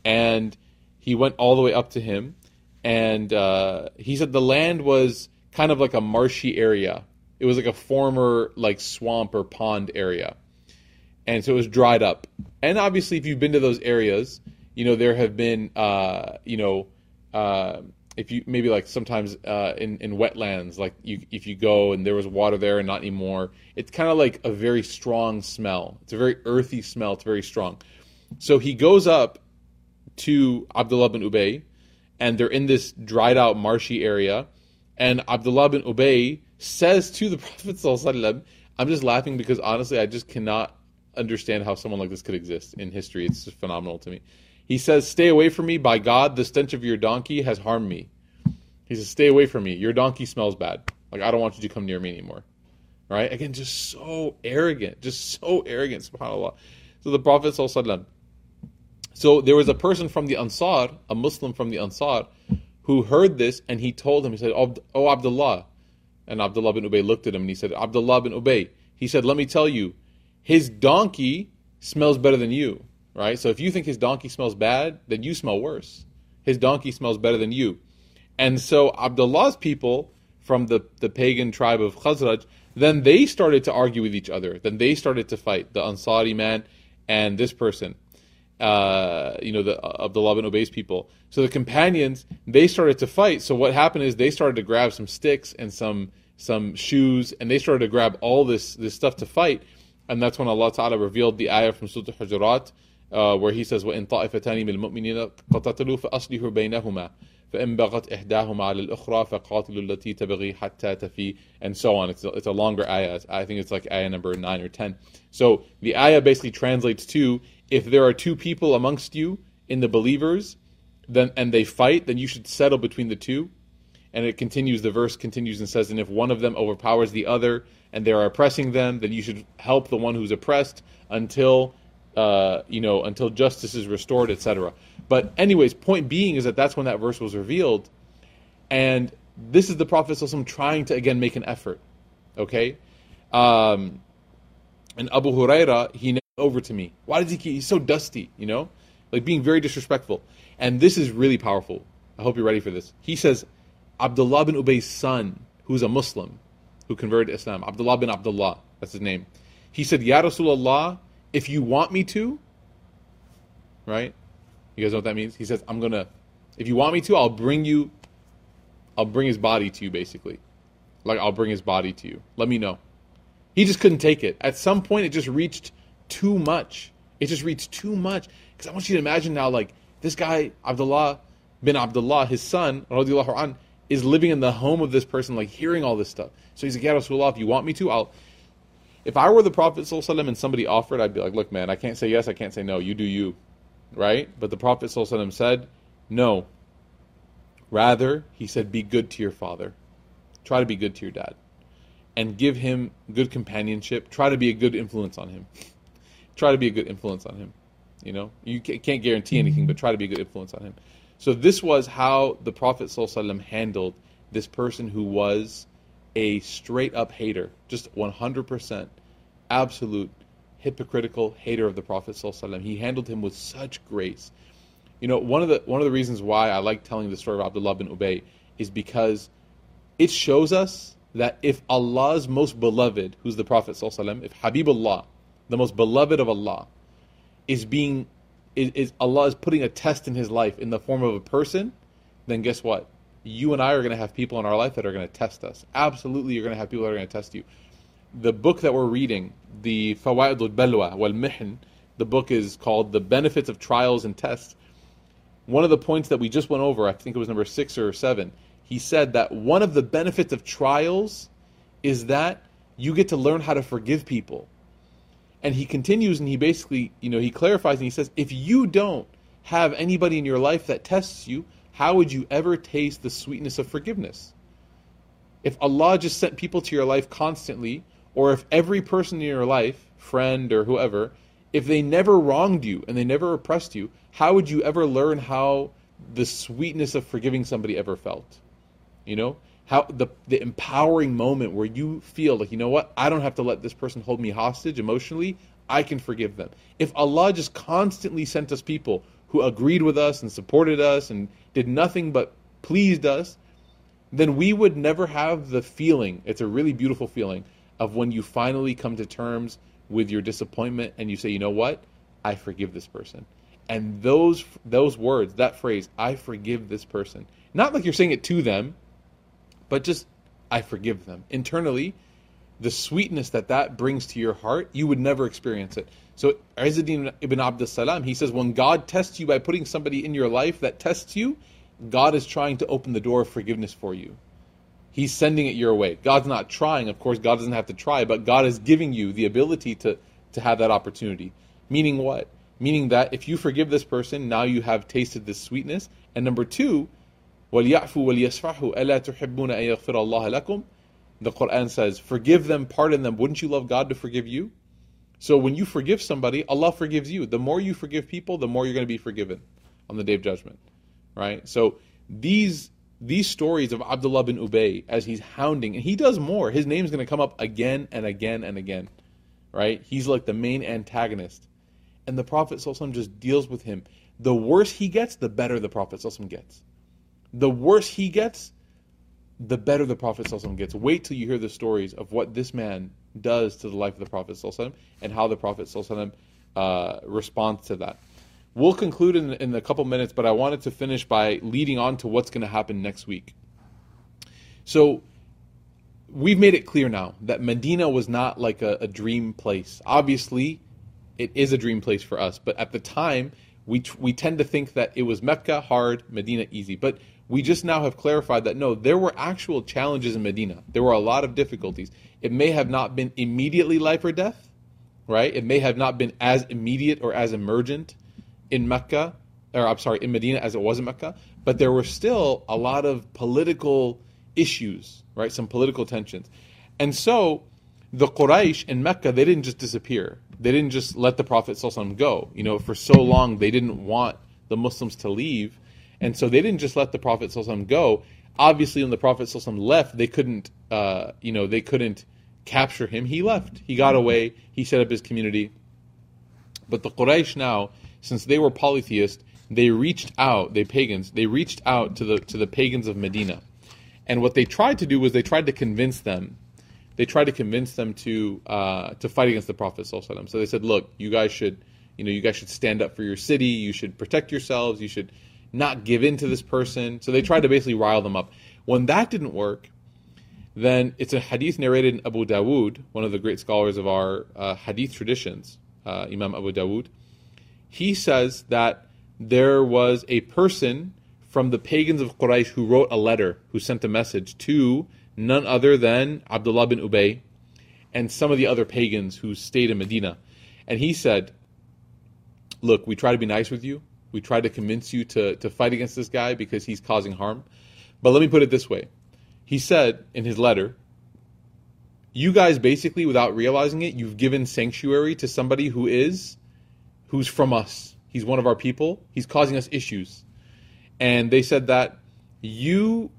and he went all the way up to him, and uh, he said the land was kind of like a marshy area. It was like a former like swamp or pond area, and so it was dried up. And obviously, if you've been to those areas, you know there have been uh, you know. Uh, if you maybe like sometimes uh, in in wetlands, like you if you go and there was water there and not anymore, it's kind of like a very strong smell. It's a very earthy smell. It's very strong. So he goes up to Abdullah bin Ubay, and they're in this dried out, marshy area. And Abdullah bin Ubay says to the Prophet, I'm just laughing because honestly, I just cannot understand how someone like this could exist in history. It's just phenomenal to me. He says, Stay away from me. By God, the stench of your donkey has harmed me. He says, Stay away from me. Your donkey smells bad. Like, I don't want you to come near me anymore. Right? Again, just so arrogant. Just so arrogant, subhanAllah. So the Prophet, so there was a person from the Ansar, a Muslim from the Ansar, who heard this and he told him, he said, Oh, oh Abdullah. And Abdullah bin Ubay looked at him and he said, Abdullah bin Ubay. He said, Let me tell you, his donkey smells better than you. Right? So if you think his donkey smells bad, then you smell worse. His donkey smells better than you. And so Abdullah's people from the, the pagan tribe of Khazraj, then they started to argue with each other. Then they started to fight, the Ansari man and this person, uh, you know, the, Abdullah bin Ubay's people. So the companions they started to fight. So what happened is they started to grab some sticks and some some shoes, and they started to grab all this this stuff to fight. And that's when Allah Taala revealed the ayah from Surah Al-Hujurat, uh, where He says, "وَإِن طَائِفَتَانِ مِنَ الْمُؤْمِنِينَ قَتَتَلُوا فَأَصْلِحُوا بَيْنَهُمَا فَإِن بَغَتْ إِحْدَاهُمَا عَلَى الْأُخْرَى فَقَاتِلُوا الَّتِي تَبْغِي حَتَّى تَفِي," and so on. It's a, it's a longer ayah. I think it's like ayah number nine or ten. So the ayah basically translates to if there are two people amongst you in the believers then and they fight, then you should settle between the two. And it continues, the verse continues and says, and if one of them overpowers the other and they are oppressing them, then you should help the one who's oppressed until uh, you know, until justice is restored, etc. But anyways, point being is that that's when that verse was revealed, and this is the Prophet trying to again make an effort. Okay, um, and Abu Huraira he over to me. Why does he keep? He's so dusty, you know, like being very disrespectful. And this is really powerful. I hope you're ready for this. He says, Abdullah bin Ubay's son, who's a Muslim, who converted to Islam, Abdullah bin Abdullah, that's his name. He said, Ya Rasulullah, if you want me to, right? You guys know what that means? He says, I'm gonna, if you want me to, I'll bring you, I'll bring his body to you, basically. Like, I'll bring his body to you. Let me know. He just couldn't take it. At some point, it just reached too much. It just reads too much. Because I want you to imagine now, like, this guy, Abdullah bin Abdullah, his son, an, is living in the home of this person, like, hearing all this stuff. So he's like, Yeah, Rasulullah, if you want me to, I'll, if I were the Prophet ﷺ and somebody offered, I'd be like, look, man, I can't say yes, I can't say no. You do you. Right? But the Prophet ﷺ said, no. Rather, he said, be good to your father. Try to be good to your dad. And give him good companionship. Try to be a good influence on him. Try to be a good influence on him. You know, you can't guarantee anything, but try to be a good influence on him. So this was how the Prophet ﷺ handled this person who was a straight up hater, just 100% absolute hypocritical hater of the Prophet He handled him with such grace. You know, one of the one of the reasons why I like telling the story of Abdullah bin Ubay is because it shows us that if Allah's most beloved, who's the Prophet if Habibullah, the most beloved of Allah, is being is, is Allah is putting a test in his life in the form of a person, then guess what? you and I are going to have people in our life that are going to test us. Absolutely, you're going to have people that are going to test you. The book that we're reading, the Fawaid al-Balwa wal-Mihin, the book is called The Benefits of Trials and Tests. One of the points that we just went over, I think it was number six or seven, he said that one of the benefits of trials is that you get to learn how to forgive people. And he continues and he basically, you know, he clarifies and he says, if you don't have anybody in your life that tests you, how would you ever taste the sweetness of forgiveness? If Allah just sent people to your life constantly, or if every person in your life, friend or whoever, if they never wronged you and they never oppressed you, how would you ever learn how the sweetness of forgiving somebody ever felt? You know? How the the empowering moment where you feel like, you know what, I don't have to let this person hold me hostage emotionally. I can forgive them. If Allah just constantly sent us people who agreed with us and supported us and did nothing but pleased us, then we would never have the feeling, it's a really beautiful feeling, of when you finally come to terms with your disappointment and you say, you know what? I forgive this person. And those those words, that phrase, I forgive this person. Not like you're saying it to them, but just I forgive them. Internally, the sweetness that that brings to your heart, you would never experience it. So Izzuddin ibn Abdus Salam, he says, when God tests you by putting somebody in your life that tests you, God is trying to open the door of forgiveness for you. He's sending it your way. God's not trying, of course, God doesn't have to try, but God is giving you the ability to, to have that opportunity. Meaning what? Meaning that if you forgive this person, now you have tasted this sweetness. And number two, وَلْيَعْفُوا وَلْيَسْفَحُوا أَلَا تُحِبُّونَ أَن يَغْفِرَ اللَّهَ لَكُمْ The Quran says, forgive them, pardon them. Wouldn't you love God to forgive you? So when you forgive somebody, Allah forgives you. The more you forgive people, the more you're going to be forgiven on the day of judgment. Right? So these these stories of Abdullah bin Ubay as he's hounding, and he does more. His name's going to come up again and again and again. Right? He's like the main antagonist. And the Prophet just deals with him. the worse he gets, the better the Prophet ﷺ gets. the worse he gets, the better the Prophet gets. Wait till you hear the stories of what this man does to the life of the Prophet and how the Prophet uh, responds to that. We'll conclude in, in a couple minutes, but I wanted to finish by leading on to what's going to happen next week. So, we've made it clear now that Medina was not like a, a, dream place. Obviously, it is a dream place for us, but at the time, we, we tend to think that it was Mecca hard, Medina easy. But we just now have clarified that no, there were actual challenges in Medina. There were a lot of difficulties. It may have not been immediately life or death, right? It may have not been as immediate or as emergent in Mecca, or I'm sorry, in Medina as it was in Mecca, but there were still a lot of political issues, right? Some political tensions. And so the Quraysh in Mecca, they didn't just disappear. They didn't just let the Prophet go. You know, for so long they didn't want the Muslims to leave. And so they didn't just let the Prophet go. Obviously, when the Prophet left, they couldn't, uh, you know, they couldn't capture him. He left. He got away. He set up his community. But the Quraysh now, since they were polytheist, they reached out, they pagans, they reached out to the to the pagans of Medina. And what they tried to do was they tried to convince them, they tried to convince them to uh, to fight against the Prophet. So they said, look, you guys should, you know, you guys should stand up for your city, you should protect yourselves, you should not give in to this person. So they tried to basically rile them up. When that didn't work, then it's a hadith narrated in Abu Dawood, one of the great scholars of our uh, hadith traditions, uh, Imam Abu Dawood he says that there was a person from the pagans of Quraysh who wrote a letter, who sent a message to none other than Abdullah bin Ubay and some of the other pagans who stayed in Medina. And he said, Look, we try to be nice with you. We try to convince you to, to fight against this guy because he's causing harm. But let me put it this way. He said in his letter, You guys basically, without realizing it, you've given sanctuary to somebody who is who's from us. He's one of our people. He's causing us issues. And they said that you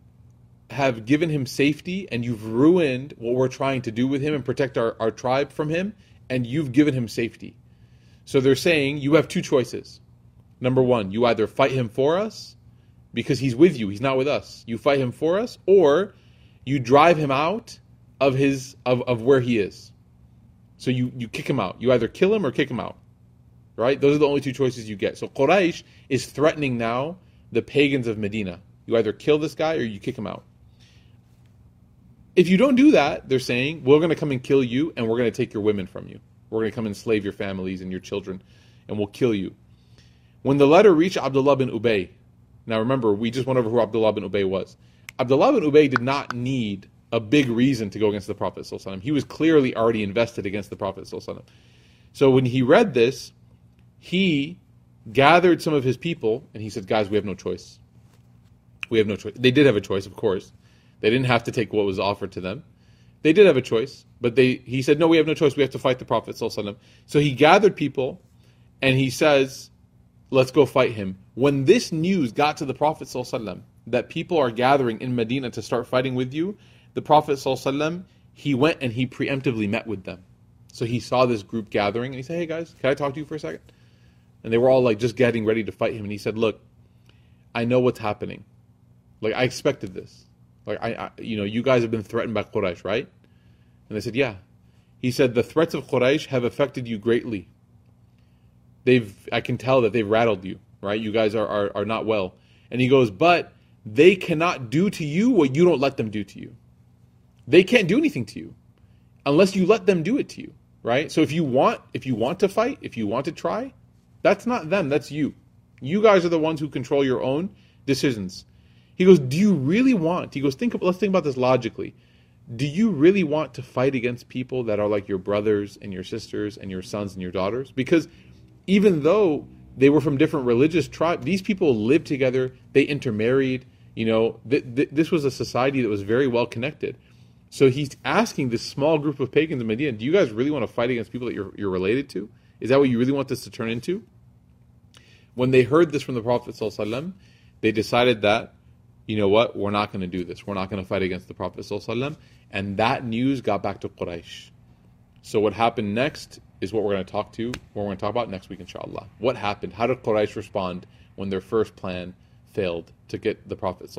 have given him safety and you've ruined what we're trying to do with him and protect our, our tribe from him, and you've given him safety. So they're saying you have two choices. Number one, you either fight him for us because he's with you, he's not with us. You fight him for us, or you drive him out of his of, of where he is. So you, you kick him out. You either kill him or kick him out right? Those are the only two choices you get. So Quraysh is threatening now the pagans of Medina. You either kill this guy or you kick him out. If you don't do that, they're saying, we're going to come and kill you and we're going to take your women from you. We're going to come and slave your families and your children and we'll kill you. When the letter reached Abdullah bin Ubay, now remember, we just went over who Abdullah bin Ubay was. Abdullah bin Ubay did not need a big reason to go against the Prophet. He was clearly already invested against the Prophet. So when he read this, he gathered some of his people and he said, Guys, we have no choice. We have no choice. They did have a choice, of course. They didn't have to take what was offered to them. They did have a choice, but they he said, No, we have no choice. We have to fight the Prophet. So he gathered people and he says, Let's go fight him. When this news got to the Prophet ﷺ, that people are gathering in Medina to start fighting with you, the Prophet ﷺ, he went and he preemptively met with them. So he saw this group gathering and he said, Hey guys, can I talk to you for a second? and they were all like just getting ready to fight him. And he said, "Look, I know what's happening. Like I expected this. Like I, I you know, you guys have been threatened by Quraysh, right?" And they said, "Yeah." He said, "The threats of Quraysh have affected you greatly. They've, I can tell that they've rattled you, right? You guys are are, are not well." And he goes, "But." They cannot do to you what you don't let them do to you. They can't do anything to you unless you let them do it to you, right? So if you want if you want to fight, if you want to try, that's not them, that's you. You guys are the ones who control your own decisions. He goes, Do you really want? He goes, think let's think about this logically. Do you really want to fight against people that are like your brothers and your sisters and your sons and your daughters? Because even though they were from different religious tribes, these people lived together, they intermarried, you know, th- th- this was a society that was very well connected. So he's asking this small group of pagans in Medina, do you guys really want to fight against people that you're, you're related to? Is that what you really want this to turn into? When they heard this from the Prophet ﷺ, they decided that, you know what, we're not going to do this. We're not going to fight against the Prophet ﷺ. And that news got back to Quraysh. So what happened next is what we're going to talk to, what we're going to talk about next week, inshallah. What happened? How did Quraysh respond when their first plan failed to get the Prophet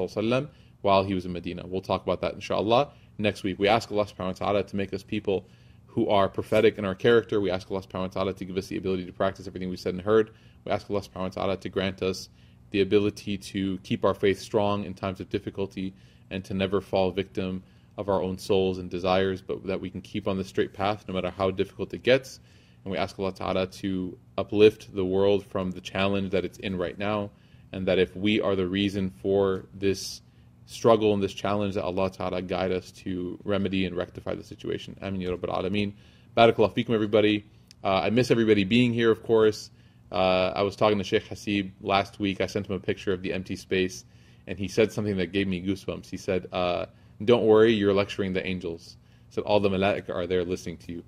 while he was in Medina? We'll talk about that, inshallah, next week. We ask Allah subhanahu wa ta'ala to make us people who are prophetic in our character. We ask Allah subhanahu wa ta'ala to give us the ability to practice everything we said and heard. We ask Allah subhanahu wa ta'ala to grant us the ability to keep our faith strong in times of difficulty and to never fall victim of our own souls and desires, but that we can keep on the straight path no matter how difficult it gets. And we ask Allah Ta'ala to uplift the world from the challenge that it's in right now, and that if we are the reason for this struggle and this challenge, that Allah Ta'ala guide us to remedy and rectify the situation. Amin Ya Rabbil Alameen. Barakallah fikum, everybody. Uh, I miss everybody being here, of course. Uh, I was talking to Sheikh Hasib last week. I sent him a picture of the empty space, and he said something that gave me goosebumps. He said, uh, don't worry, you're lecturing the angels. So all the malaika are there listening to you.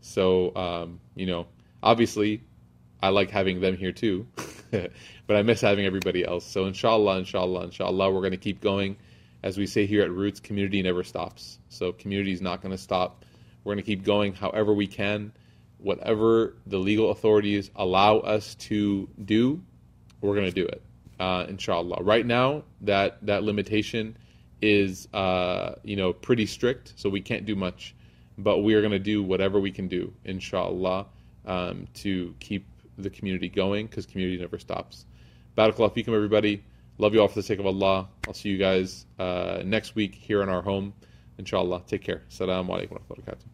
So, um, you know, obviously, I like having them here too, but I miss having everybody else. So, inshallah, inshallah, inshallah, we're going to keep going. As we say here at Roots, community never stops. So, community is not going to stop. We're going to keep going however we can. Whatever the legal authorities allow us to do, we're going to do it, uh, inshallah. Right now, that, that limitation is uh, you know pretty strict, so we can't do much. But we are going to do whatever we can do, inshallah, um, to keep the community going because community never stops. Barakallah fikum, everybody. Love you all for the sake of Allah. I'll see you guys uh, next week here in our home, inshallah. Take care. Assalamu alaikum wa